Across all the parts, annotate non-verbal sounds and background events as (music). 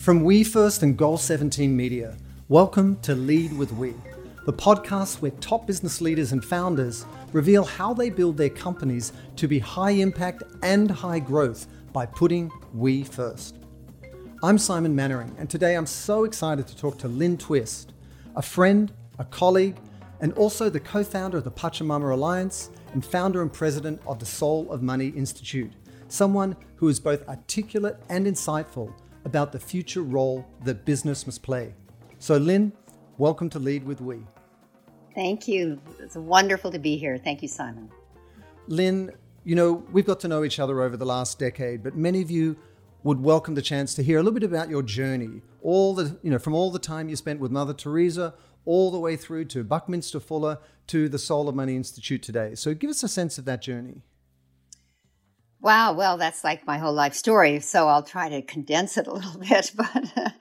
From We First and Goal 17 Media, welcome to Lead with We, the podcast where top business leaders and founders reveal how they build their companies to be high impact and high growth by putting we first. I'm Simon Mainwaring, and today I'm so excited to talk to Lynne Twist, a friend, a colleague, and also the co founder of the Pachamama Alliance and founder and president of the Soul of Money Institute, someone who is both articulate and insightful about the future role that business must play. So, Lynne, welcome to Lead with We. Thank you. It's wonderful to be here. Thank you, Simon. Lynne, you know, we've got to know each other over the last decade, but many of you would welcome the chance to hear a little bit about your journey, all the, you know, from all the time you spent with Mother Teresa all the way through to Buckminster Fuller to the Soul of Money Institute today. So give us a sense of that journey. Wow, well, that's like my whole life story, so I'll try to condense it a (laughs) little bit. But (laughs)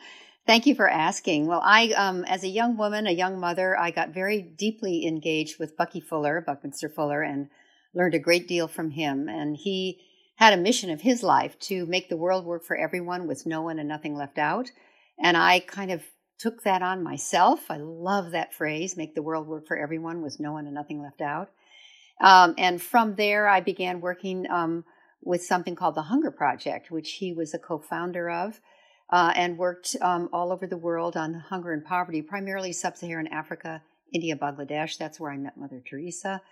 thank you for asking. Well, I, um, as a young woman, a young mother, I got very deeply engaged with Bucky Fuller, Buckminster Fuller, and learned a great deal from him. And he had a mission of his life to make the world work for everyone with no one and nothing left out. And I kind of took that on myself. I love that phrase, make the world work for everyone with no one and nothing left out. Um, and from there, I began working um, with something called the Hunger Project, which he was a co founder of. Uh, and worked um, all over the world on hunger and poverty, primarily sub Saharan Africa, India, Bangladesh. That's where I met Mother Teresa.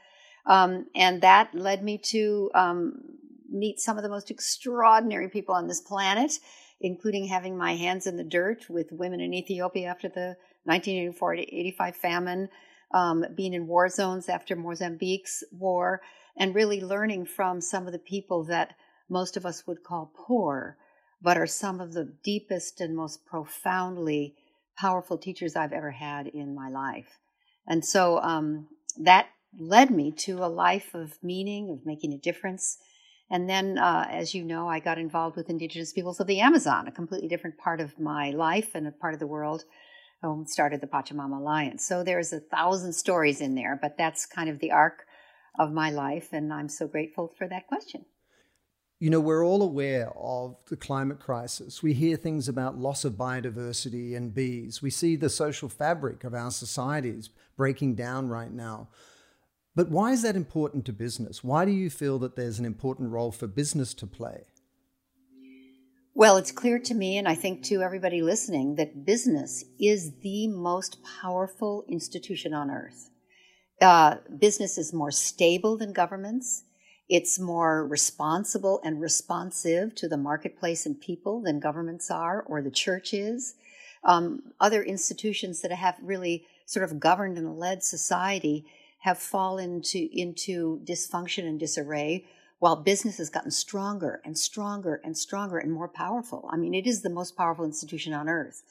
Um, and that led me to um, meet some of the most extraordinary people on this planet, including having my hands in the dirt with women in Ethiopia after the 1984 85 famine, um, being in war zones after Mozambique's war, and really learning from some of the people that most of us would call poor, but are some of the deepest and most profoundly powerful teachers I've ever had in my life. And so um, that led me to a life of meaning, of making a difference. And then, uh, as you know, I got involved with Indigenous peoples of the Amazon, a completely different part of my life and a part of the world. Um, started the Pachamama Alliance. So there's a thousand stories in there, but that's kind of the arc of my life, and I'm so grateful for that question. You know, we're all aware of the climate crisis. We hear things about loss of biodiversity and bees. We see the social fabric of our societies breaking down right now. But why is that important to business? Why do you feel that there's an important role for business to play? Well, it's clear to me, and I think to everybody listening, that business is the most powerful institution on earth uh, business is more stable than governments. It's more responsible and responsive to the marketplace and people than governments are or the church is. Um, other institutions that have really sort of governed and led society have fallen into, into dysfunction and disarray while business has gotten stronger and stronger and stronger and more powerful. I mean, it is the most powerful institution on earth.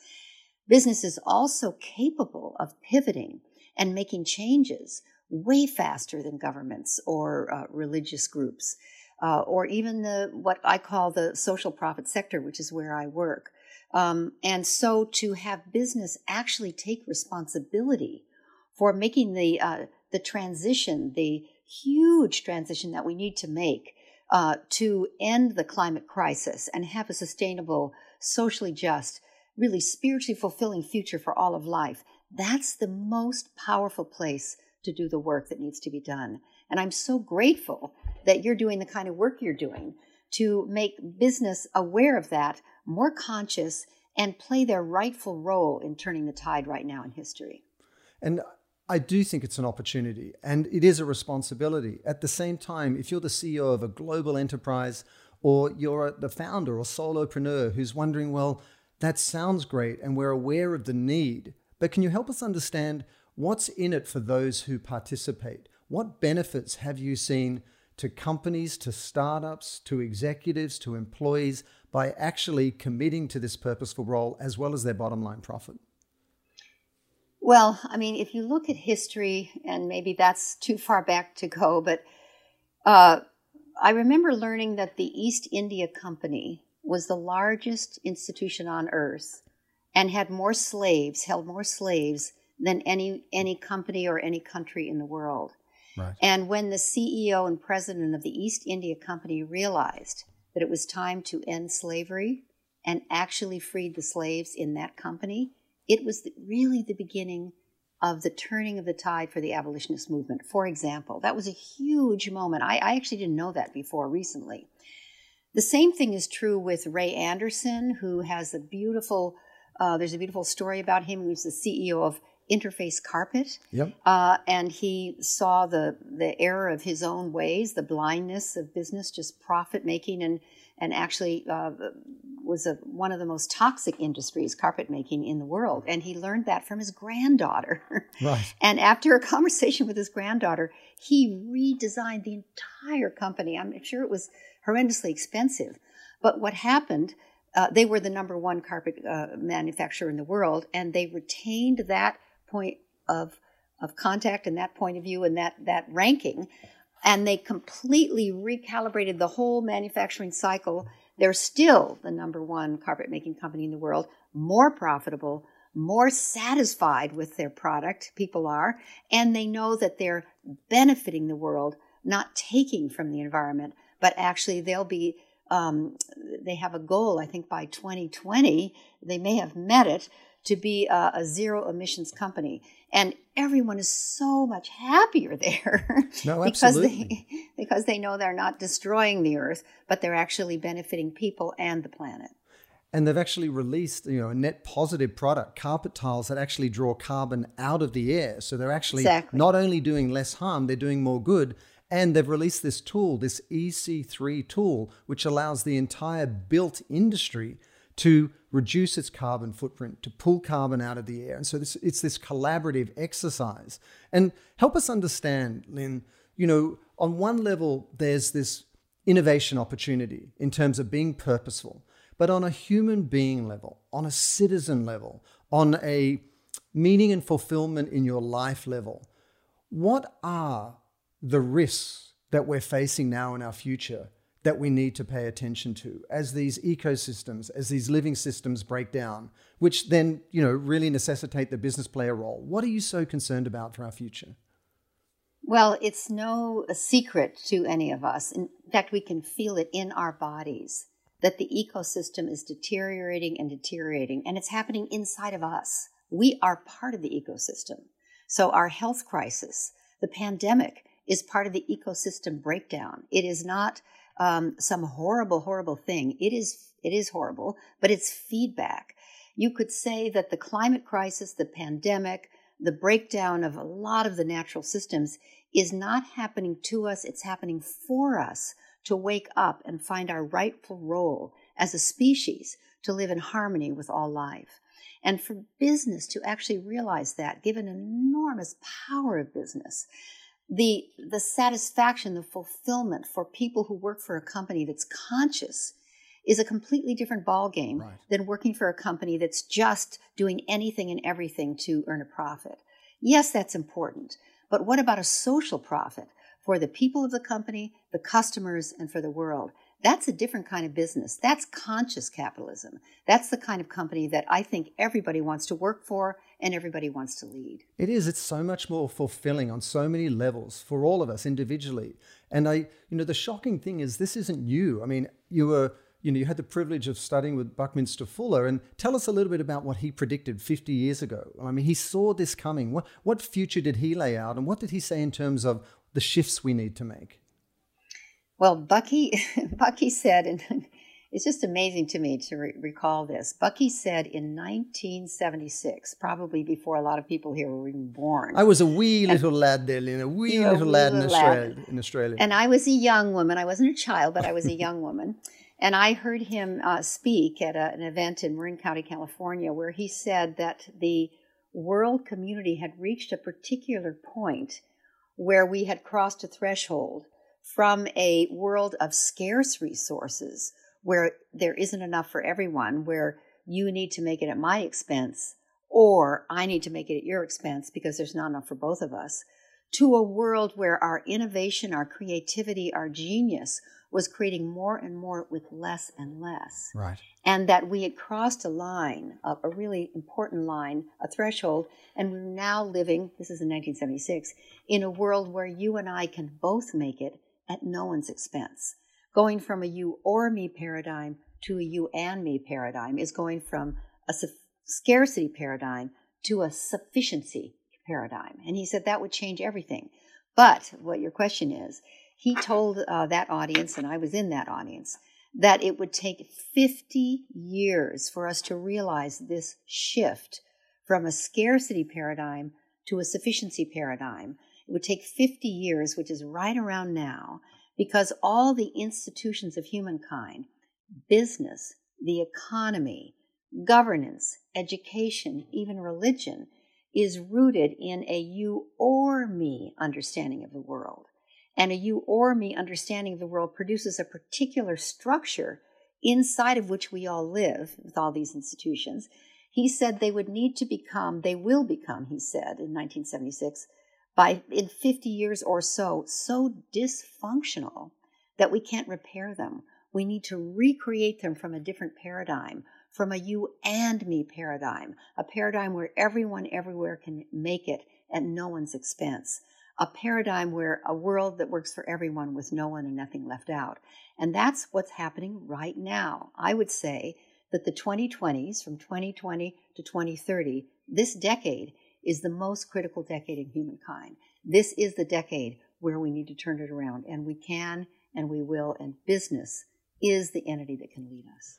Business is also capable of pivoting and making changes way faster than governments or uh, religious groups, uh, or even the what I call the social profit sector, which is where I work. Um, and so to have business actually take responsibility for making the uh, the transition, the huge transition that we need to make uh, to end the climate crisis and have a sustainable, socially just, really spiritually fulfilling future for all of life that's the most powerful place to do the work that needs to be done. And I'm so grateful that you're doing the kind of work you're doing to make business aware of that, more conscious, and play their rightful role in turning the tide right now in history. And I do think it's an opportunity and it is a responsibility. At the same time, if you're the CEO of a global enterprise or you're the founder or solopreneur who's wondering, well, that sounds great and we're aware of the need, but can you help us understand what's in it for those who participate? What benefits have you seen to companies, to startups, to executives, to employees by actually committing to this purposeful role as well as their bottom line profit? Well, I mean, if you look at history, and maybe that's (laughs) too far back to go, but uh, I remember learning that the East India Company was the largest institution on earth and had more slaves, held more slaves than any any company or any country in the world. Right. And when the CEO and president of the East India Company realized that it was time to end slavery and actually freed the slaves in that company, it was the, really the beginning of the turning of the tide for the abolitionist movement. For example, that was a huge moment. I, I actually didn't know that before recently. The same thing is true with Ray Anderson, who has a beautiful, uh, there's a beautiful story about him. He was the CEO of Interface Carpet. Yep. Uh, and he saw the, the error of his own ways, the blindness of business, just profit making, and, and actually uh, was a, one of the most toxic industries, carpet making, in the world. And he learned that from his granddaughter. (laughs) Right. and after a conversation with his granddaughter, he redesigned the entire company. I'm sure it was horrendously expensive. But what happened, uh, they were the number one carpet uh, manufacturer in the world, and they retained that point of of contact and that point of view and that that ranking. And they completely recalibrated the whole manufacturing cycle. They're still the number one carpet making company in the world more profitable more satisfied with their product people are and they know that they're benefiting the world not taking from the environment but actually they'll be um, they have a goal i think by 2020 they may have met it to be a, a zero emissions company. And everyone is so much happier (laughs) there no, because they (laughs) because they know they're not destroying the earth, but they're actually benefiting people and the planet. And they've actually released, you know, a net positive product, carpet tiles that actually draw carbon out of the air. So they're actually exactly. not only doing less harm, they're doing more good. And they've released this tool, this EC3 tool, which allows the entire built industry to reduce its carbon footprint, to pull carbon out of the air. And so this, it's this collaborative exercise. And help us understand, Lynne, you know, on one level, there's this innovation opportunity in terms of being purposeful, but on a human being level, on a citizen level, on a meaning and fulfillment in your life level, what are the risks that we're facing now in our future that we need to pay attention to as these ecosystems, as these living systems break down, which then, you know, really necessitate the business player role. What are you so concerned about for our future? Well, it's no secret to any of us. In fact, we can feel it in our bodies that the ecosystem is deteriorating and deteriorating, and it's happening inside of us. We are part of the ecosystem. So, our health crisis, the pandemic, is part of the ecosystem breakdown. It is not um, some horrible, horrible thing. It is, it is horrible, but it's feedback. You could say that the climate crisis, the pandemic, the breakdown of a lot of the natural systems is not happening to us, it's happening for us to wake up and find our rightful role as a species to live in harmony with all life. And for business to actually realize that, given enormous power of business, the the satisfaction the fulfillment for people who work for a company that's conscious is a completely different ballgame right. than working for a company that's just doing anything and everything to earn a profit yes that's important but what about a social profit for the people of the company the customers and for the world that's a different kind of business. That's conscious capitalism. That's the kind of company that I think everybody wants to work for and everybody wants to lead. It is. It's so much more fulfilling on so many levels for all of us individually. And I, you know, the shocking thing is this isn't new. I mean, you were, you know, you had the privilege of studying with Buckminster Fuller, and tell us a little bit about what he predicted 50 years ago. I mean, he saw this coming. What what future did he lay out, and what did he say in terms of the shifts we need to make? Well, Bucky, (laughs) Bucky said, and it's just amazing to me to re- recall this. Bucky said in 1976, probably before a lot of people here were even born. I was a wee little and, lad there, Lynne, a wee little, wee lad, little in, Australia, lad. in Australia. And I was a young woman. I wasn't a child, but I was a (laughs) young woman. And I heard him uh, speak at a, an event in Marin County, California, where he said that the world community had reached a particular point where we had crossed a threshold from a world of scarce resources where there isn't enough for everyone, where you need to make it at my expense or I need to make it at your expense because there's not enough for both of us, to a world where our innovation, our creativity, our genius was creating more and more with less and less. Right. And that we had crossed a line, a, a really important line, a threshold, and we're now living, this is in 1976, in a world where you and I can both make it at no one's expense, going from a you or me paradigm to a you and me paradigm is going from a scarcity paradigm to a sufficiency paradigm. And he said that would change everything. But what your question is, he told uh, that audience, and I was in that audience, that it would take 50 years for us to realize this shift from a scarcity paradigm to a sufficiency paradigm. It would take 50 years, which is right around now, because all the institutions of humankind, business, the economy, governance, education, even religion, is rooted in a you or me understanding of the world. And a you or me understanding of the world produces a particular structure inside of which we all live with all these institutions. He said they would need to become, they will become, he said in 1976, by in 50 years or so, so dysfunctional that we can't repair them. We need to recreate them from a different paradigm, from a you and me paradigm, a paradigm where everyone everywhere can make it at no one's expense, a paradigm where a world that works for everyone with no one and nothing left out. And that's what's happening right now. I would say that the 2020s, from 2020 to 2030, this decade is the most critical decade in humankind. This is the decade where we need to turn it around, and we can and we will, and business is the entity that can lead us.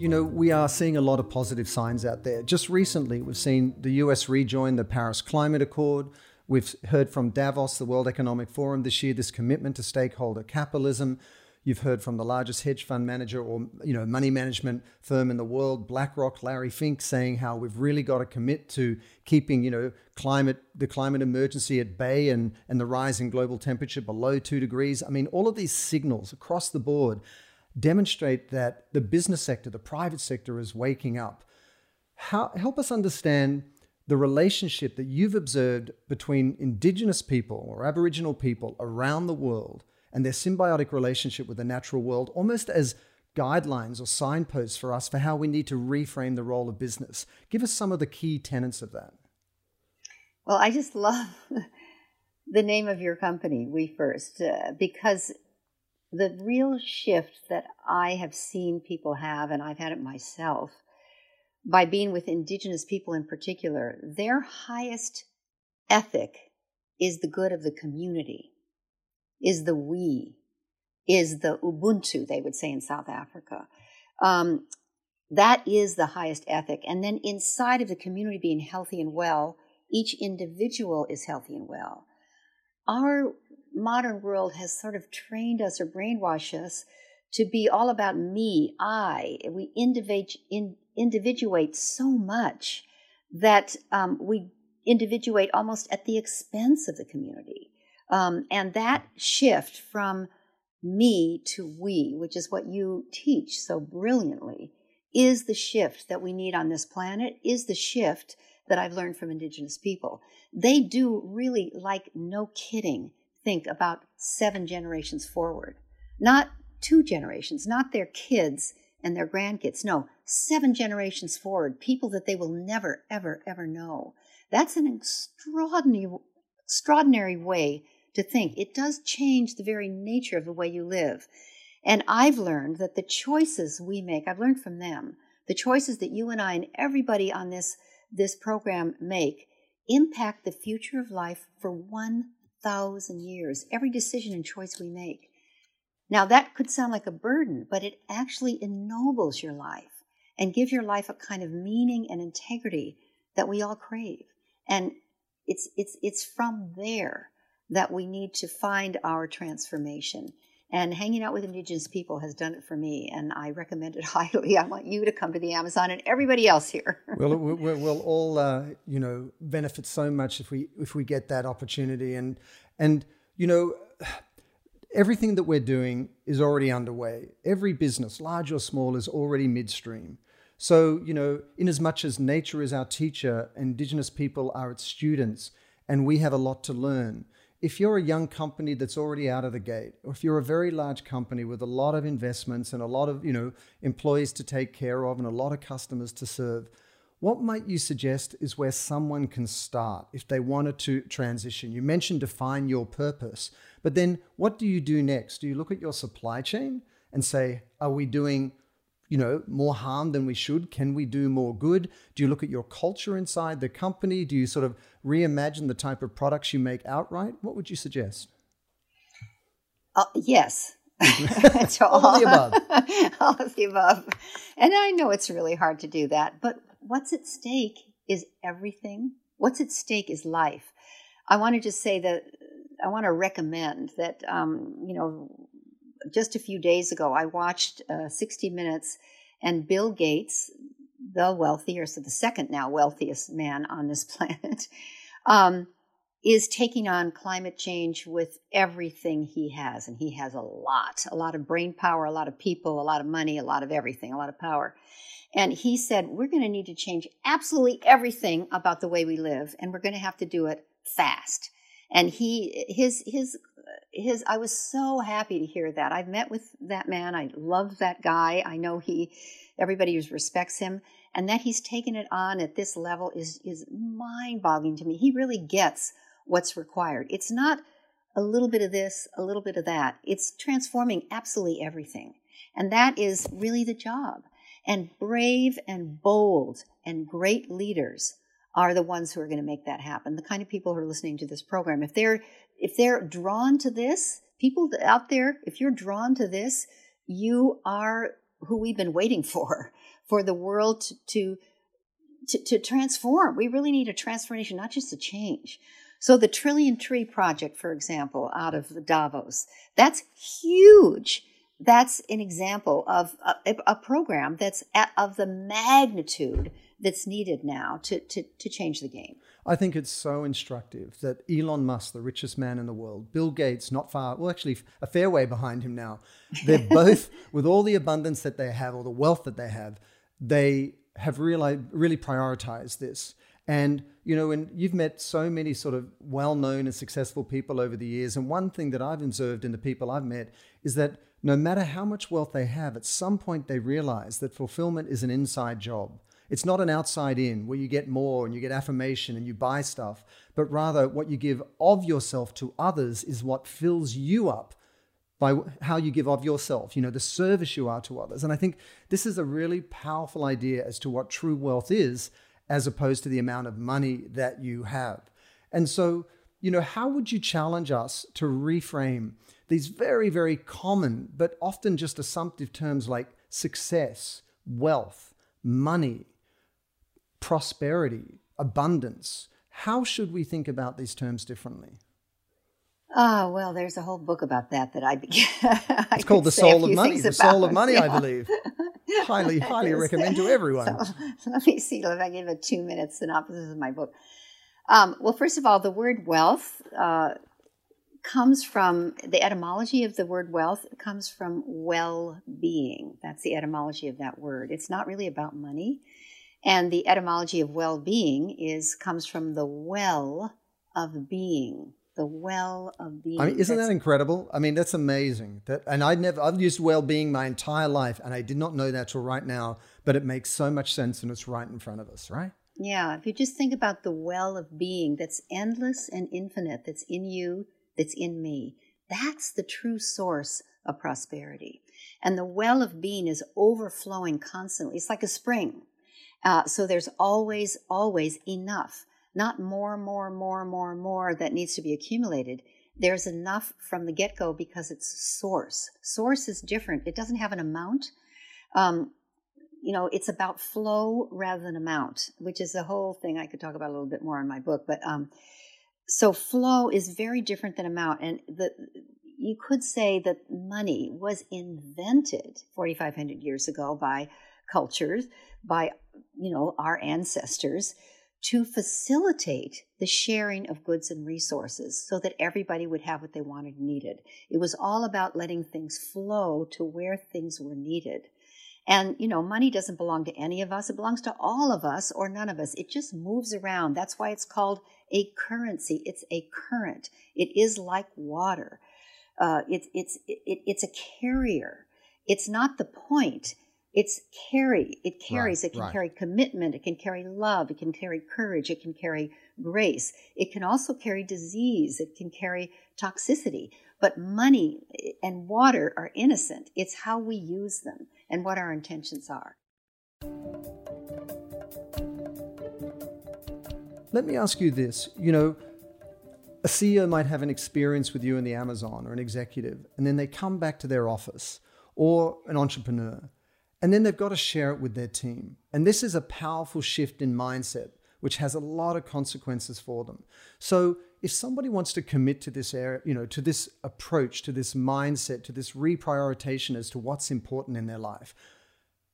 You know, we are seeing a lot of positive signs out there. Just recently, we've seen the US rejoin the Paris Climate Accord. We've heard from Davos, the World Economic Forum this year, this commitment to stakeholder capitalism. You've heard from the largest hedge fund manager or you know money management firm in the world, BlackRock, Larry Fink, saying how we've really got to commit to keeping you know climate the climate emergency at bay and and the rise in global temperature below two degrees. I mean, all of these signals across the board demonstrate that the business sector, the private sector, is waking up. How, help us understand the relationship that you've observed between Indigenous people or Aboriginal people around the world and their symbiotic relationship with the natural world almost as guidelines or signposts for us for how we need to reframe the role of business. Give us some of the key tenets of that. Well, I just love (laughs) the name of your company, We First, uh, because the real shift that I have seen people have, and I've had it myself, by being with Indigenous people in particular, their highest ethic is the good of the community is the we, is the Ubuntu, they would say in South Africa. Um, that is the highest ethic. And then inside of the community being healthy and well, each individual is healthy and well. Our modern world has sort of trained us or brainwashed us to be all about me, I. We individuate so much that um, we individuate almost at the expense of the community. Um, and that shift from me to we, which is what you teach so brilliantly, is the shift that we need on this planet, is the shift that I've learned from Indigenous people. They do really, like, no kidding, think about seven generations forward. Not two generations, not their kids and their grandkids. No, seven generations forward, people that they will never, ever, ever know. That's an extraordinary, extraordinary way to think. It does change the very nature of the way you live. And I've learned that the choices we make, I've learned from them, the choices that you and I and everybody on this, this program make impact the future of life for 1,000 years. Every decision and choice we make. Now, that could sound like a burden, but it actually ennobles your life and gives your life a kind of meaning and integrity that we all crave. And it's, it's, it's from there that we need to find our transformation. And hanging out with Indigenous people has done it for me, and I recommend it (laughs) highly. I want you to come to the Amazon and everybody else here. (laughs) well, we'll, all, uh, you know, benefit so much if we if we get that opportunity. And and you know, (sighs) everything that we're doing is already underway. Every business, large or small, is already midstream. So you know, in as much as nature is our teacher, Indigenous people are its students, and we have a lot to learn if you're a young company that's already out of the gate, or if you're a very large company with a lot of investments and a lot of you know employees to take care of and a lot of customers to serve, what might you suggest is where someone can start if they wanted to transition? You mentioned define your purpose, but then what do you do next? Do you look at your supply chain and say, are we doing you know more harm than we should? Can we do more good? Do you look at your culture inside the company? Do you sort of reimagine the type of products you make outright? What would you suggest? Uh, yes. (laughs) (laughs) All, all of the above. (laughs) All of the above. And i know it's really hard to do that but what's at stake is everything. What's at stake is life. I want to just say that I want to recommend that, um, you know, just a few days ago, I watched uh, 60 Minutes, and Bill Gates, the wealthiest, so the second now wealthiest man on this (laughs) planet, um, is taking on climate change with everything he has. And he has a lot a lot of brain power, a lot of people, a lot of money, a lot of everything, a lot of power. And he said, We're going to need to change absolutely everything about the way we live, and we're going to have to do it fast. And he, his, his, his, I was so happy to hear that. I've met with that man. I love that guy. I know he, everybody who respects him. And that he's taken it on at this level is, is mind boggling to me. He really gets what's required. It's not a little bit of this, a little bit of that. It's transforming absolutely everything. And that is really the job. And brave and bold and great leaders are the ones who are going to make that happen. The kind of people who are listening to this program. If they're if they're drawn to this, people out there, if you're drawn to this, you are who we've been waiting (laughs) for, for the world to, to to, transform. We really need a transformation, not just a change. So the Trillion Tree Project, for example, out of Davos, that's huge that's an example of a, a program that's at, of the magnitude that's needed now to, to, to change the game. I think it's so instructive that Elon Musk, the richest man in the world, Bill Gates, not far, well, actually a fair way behind him now, they're (laughs) both, with all the abundance that they have, or the wealth that they have, they have really, really prioritized this. And, you know, and you've met so many sort of well known and successful people over the years. And one thing that I've observed in the people I've met is that no matter how much wealth they have, at some point they realize that fulfillment is an inside job. It's not an outside in where you get more and you get affirmation and you buy stuff, but rather what you give of yourself to others is what fills you up by how you give of yourself, you know, the service you are to others. And I think this is a really powerful idea as to what true wealth is, as opposed to the amount of money that you have. And so, you know, how would you challenge us to reframe these very, very common, but often just assumptive terms like success, wealth, money, prosperity, abundance. How should we think about these terms differently? Oh, well, there's a whole book about that that I began. (laughs) it's called The Soul of Money. The Soul of Money, yeah. I believe. highly, (laughs) highly recommend to everyone. So, (laughs) let me see if I give a two minute synopsis of my book. Um, well, first of all, the word wealth uh, comes from the etymology of the word wealth comes from well-being that's the etymology of that word it's not really about money and the etymology of well-being is comes from the well of being the well of being i mean isn't that's, that incredible i mean that's amazing that and i never i've used well-being my entire life and i did not know that till right now but it makes so much sense and it's right in front of us right yeah if you just think about the well of being that's endless and infinite that's in you that's in me. That's the true source of prosperity. And the well of being is overflowing constantly. It's like a spring. Uh, so there's always, always enough, not more, more, more, more, more that needs to be accumulated. There's enough from the get go because it's source. Source is different, it doesn't have an amount. Um, you know, it's about flow rather than amount, which is the whole thing I could talk about a little bit more in my book. But um, so flow is very different than amount. And the, you could say that money was invented 4,500 years ago by cultures, by, you know, our ancestors to facilitate the sharing of goods and resources so that everybody would have what they wanted and needed. It was all about letting things flow to where things were needed. And, you know, money doesn't belong to any of us. It belongs to all of us or none of us. It just moves around. That's why it's called a currency. It's a current. It is like water. Uh, it's, it's, it, it's a carrier. It's not the point It's carry. It carries. Right, it can right. carry commitment. It can carry love. It can carry courage. It can carry grace. It can also carry disease. It can carry toxicity. But money eh, and water are innocent. It's how we use them and what our intentions are. Let me ask you this. You know, a CEO might have an experience with you in the Amazon or an executive, and then they come back to their office or an entrepreneur, and then they've got to share it with their team. And this is a powerful shift in mindset, which has a lot of consequences for them. So if somebody wants to commit to this area, you know, to this approach, to this mindset, to this reprioritization as to what's important in their life,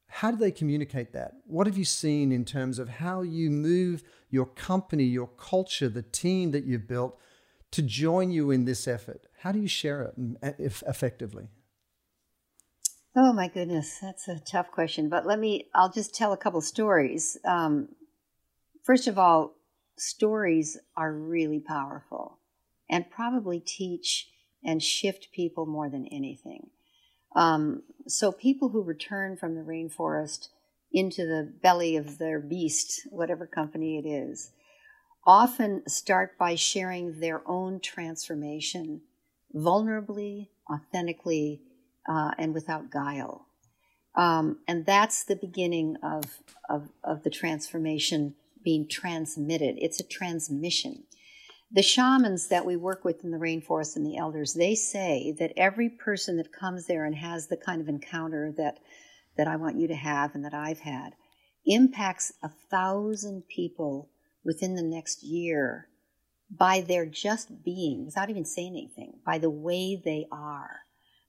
how do they communicate that? What have you seen in terms of how you move your company, your culture, the team that you've built to join you in this effort? How do you share it uh, effectively? Oh my goodness, that's a tough question. But let me, I'll just tell a couple stories. Um, first of all, stories are really powerful and probably teach and shift people more than anything. Um, so people who return from the rainforest into the belly of their beast, whatever company it is, often start by sharing their own transformation vulnerably, authentically, uh, and without guile. Um, and that's the beginning of, of, of the transformation being transmitted. It's a transmission. The shamans that we work with in the rainforest and the elders, they say that every person that comes there and has the kind of encounter that, that I want you to have and that I've had impacts a thousand people within the next year by their just being, without even saying anything, by the way they are,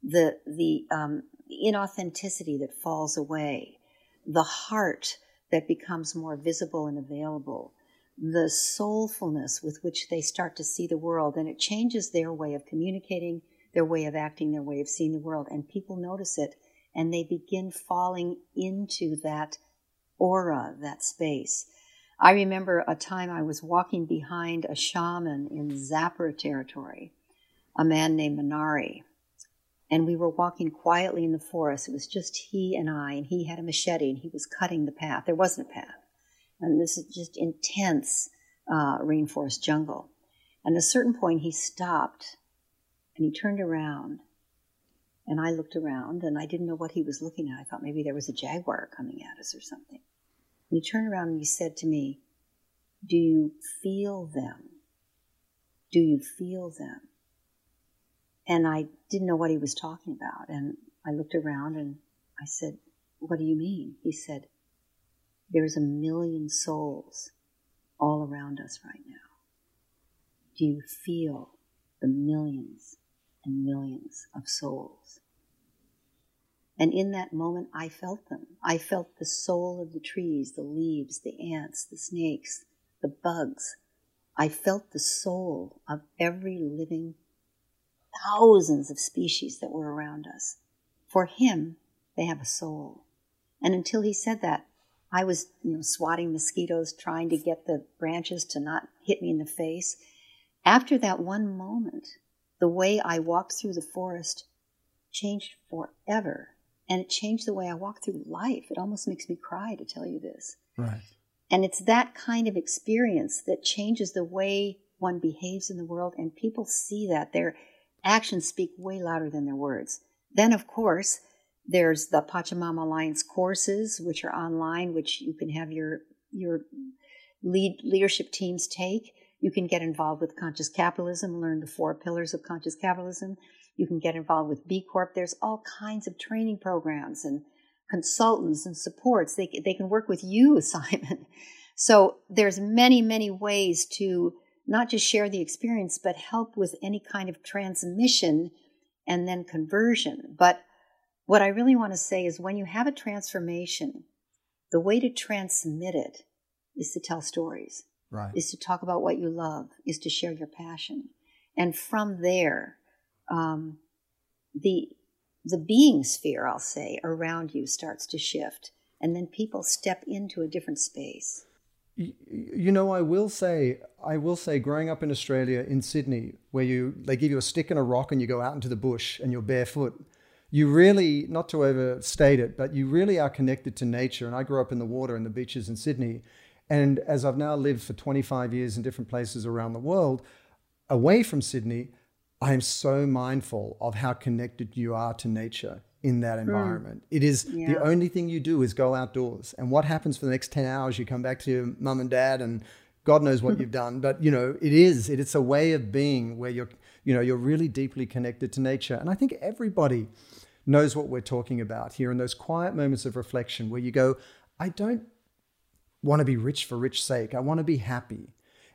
the the um, inauthenticity that falls away, the heart that becomes more visible and available, the soulfulness with which they start to see the world, and it changes their way of communicating, their way of acting, their way of seeing the world, and people notice it, and they begin falling into that aura, that space. I remember a time I was walking behind a shaman in Zapara territory, a man named Minari. And we were walking quietly in the forest. It was just he and I, and he had a machete and he was cutting the path. There wasn't a path. And this is just intense uh, rainforest jungle. And at a certain point, he stopped and he turned around. And I looked around and I didn't know what he was looking at. I thought maybe there was a jaguar coming at us or something. And he turned around and he said to me, Do you feel them? Do you feel them? And I didn't know what he was talking about. And I looked around and I said, What do you mean? He said, There's a million souls all around us right now. Do you feel the millions and millions of souls? And in that moment, I felt them. I felt the soul of the trees, the leaves, the ants, the snakes, the bugs. I felt the soul of every living thousands of species that were around us. For him, they have a soul. And until he said that, I was, you know, swatting mosquitoes, trying to get the branches to not hit me in the face. After that one moment, the way I walked through the forest changed forever. And it changed the way I walk through life. It almost makes me cry to tell you this. Right. And it's that kind of experience that changes the way one behaves in the world, and people see that. Their actions speak way louder than their words. Then, of course, there's the Pachamama Alliance courses, which are online, which you can have your your lead leadership teams take. You can get involved with conscious capitalism, learn the four pillars of conscious capitalism. You can get involved with B Corp. There's all kinds of training programs and consultants and supports. They, they can work with you, (laughs) Simon. So there's many, many ways to not just share the experience, but help with any kind of transmission and then conversion. But what I really want to say is when you have a transformation, the way to transmit it is to tell stories, Right. is to talk about what you love, is to share your passion. And from there, um, the the being sphere, I'll say, around you starts to shift, and then people step into a different space. You know, I will say, I will say, growing up in Australia, in Sydney, where you they give you a stick and a rock and you go out into the bush and you're barefoot, you really, not to overstate it, but you really are connected to nature. And I grew up in the water and the beaches in Sydney. And as I've now lived for 25 years in different places around the world, away from Sydney, I am so mindful of how connected you are to nature in that hmm. environment. Mm. It is yeah. the only thing you do is go outdoors. And what happens for the next 10 hours, you come back to your mum and dad and God knows what (laughs) you've done. But you know, it is, it, it's a way of being where you're, you know, you're really deeply connected to nature. And I think everybody knows what we're talking about here in those quiet moments of reflection where you go, I don't want to be rich for rich sake. I want to be happy.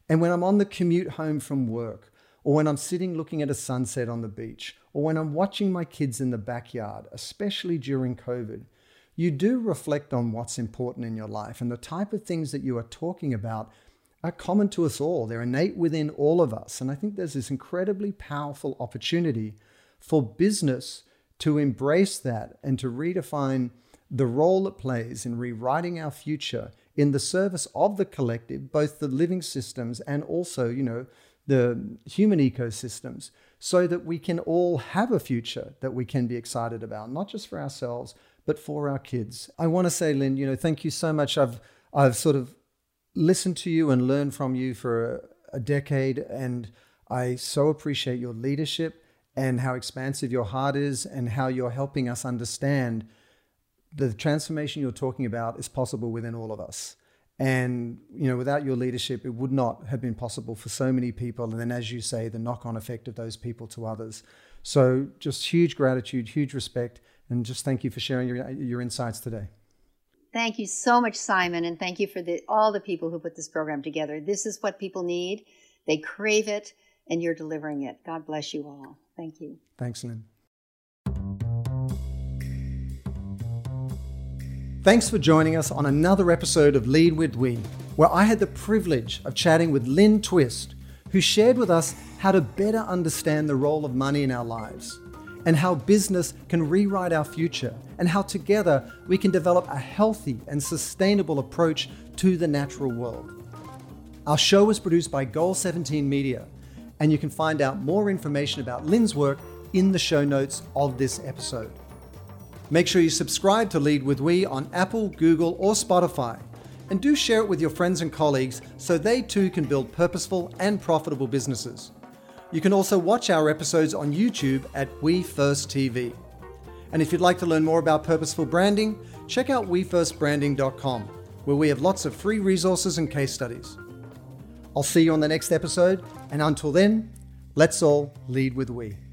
And when I'm on the commute home from work, or when I'm sitting looking at a sunset on the beach, or when I'm watching my kids in the backyard, especially during COVID, you do reflect on what's important in your life. And the type of things that you are talking about are common to us all. They're innate within all of us. And I think there's this incredibly powerful opportunity for business to embrace that and to redefine the role it plays in rewriting our future in the service of the collective, both the living systems and also, you know, the human ecosystems, so that we can all have a future that we can be excited about, not just for ourselves, but for our kids. I want to say, Lynne, you know, thank you so much. I've I've sort of listened to you and learned from you for a, a decade, and I so appreciate your leadership and how expansive your heart is and how you're helping us understand the transformation you're talking about is possible within all of us. And you know, without your leadership, it would not have been possible for so many people. And then, as you say, the knock-on effect of those people to others. So, just huge gratitude, huge respect, and just thank you for sharing your, your insights today. Thank you so much, Simon, and thank you for the, all the people who put this program together. This is what people need; they crave it, and you're delivering it. God bless you all. Thank you. Thanks, Lynne. Thanks for joining us on another episode of Lead with We, where I had the privilege of chatting with Lynne Twist, who shared with us how to better understand the role of money in our lives and how business can rewrite our future, and how together we can develop a healthy and sustainable approach to the natural world. Our show was produced by Goal 17 Media, and you can find out more information about Lynne's work in the show notes of this episode. Make sure you subscribe to Lead with We on Apple, Google, or Spotify. And do share it with your friends and colleagues so they too can build purposeful and profitable businesses. You can also watch our episodes on YouTube at We First TV. And if you'd like to learn more about purposeful branding, check out WeFirstBranding.com, where we have lots of free resources and case studies. I'll see you on the next episode, and until then, let's all lead with We.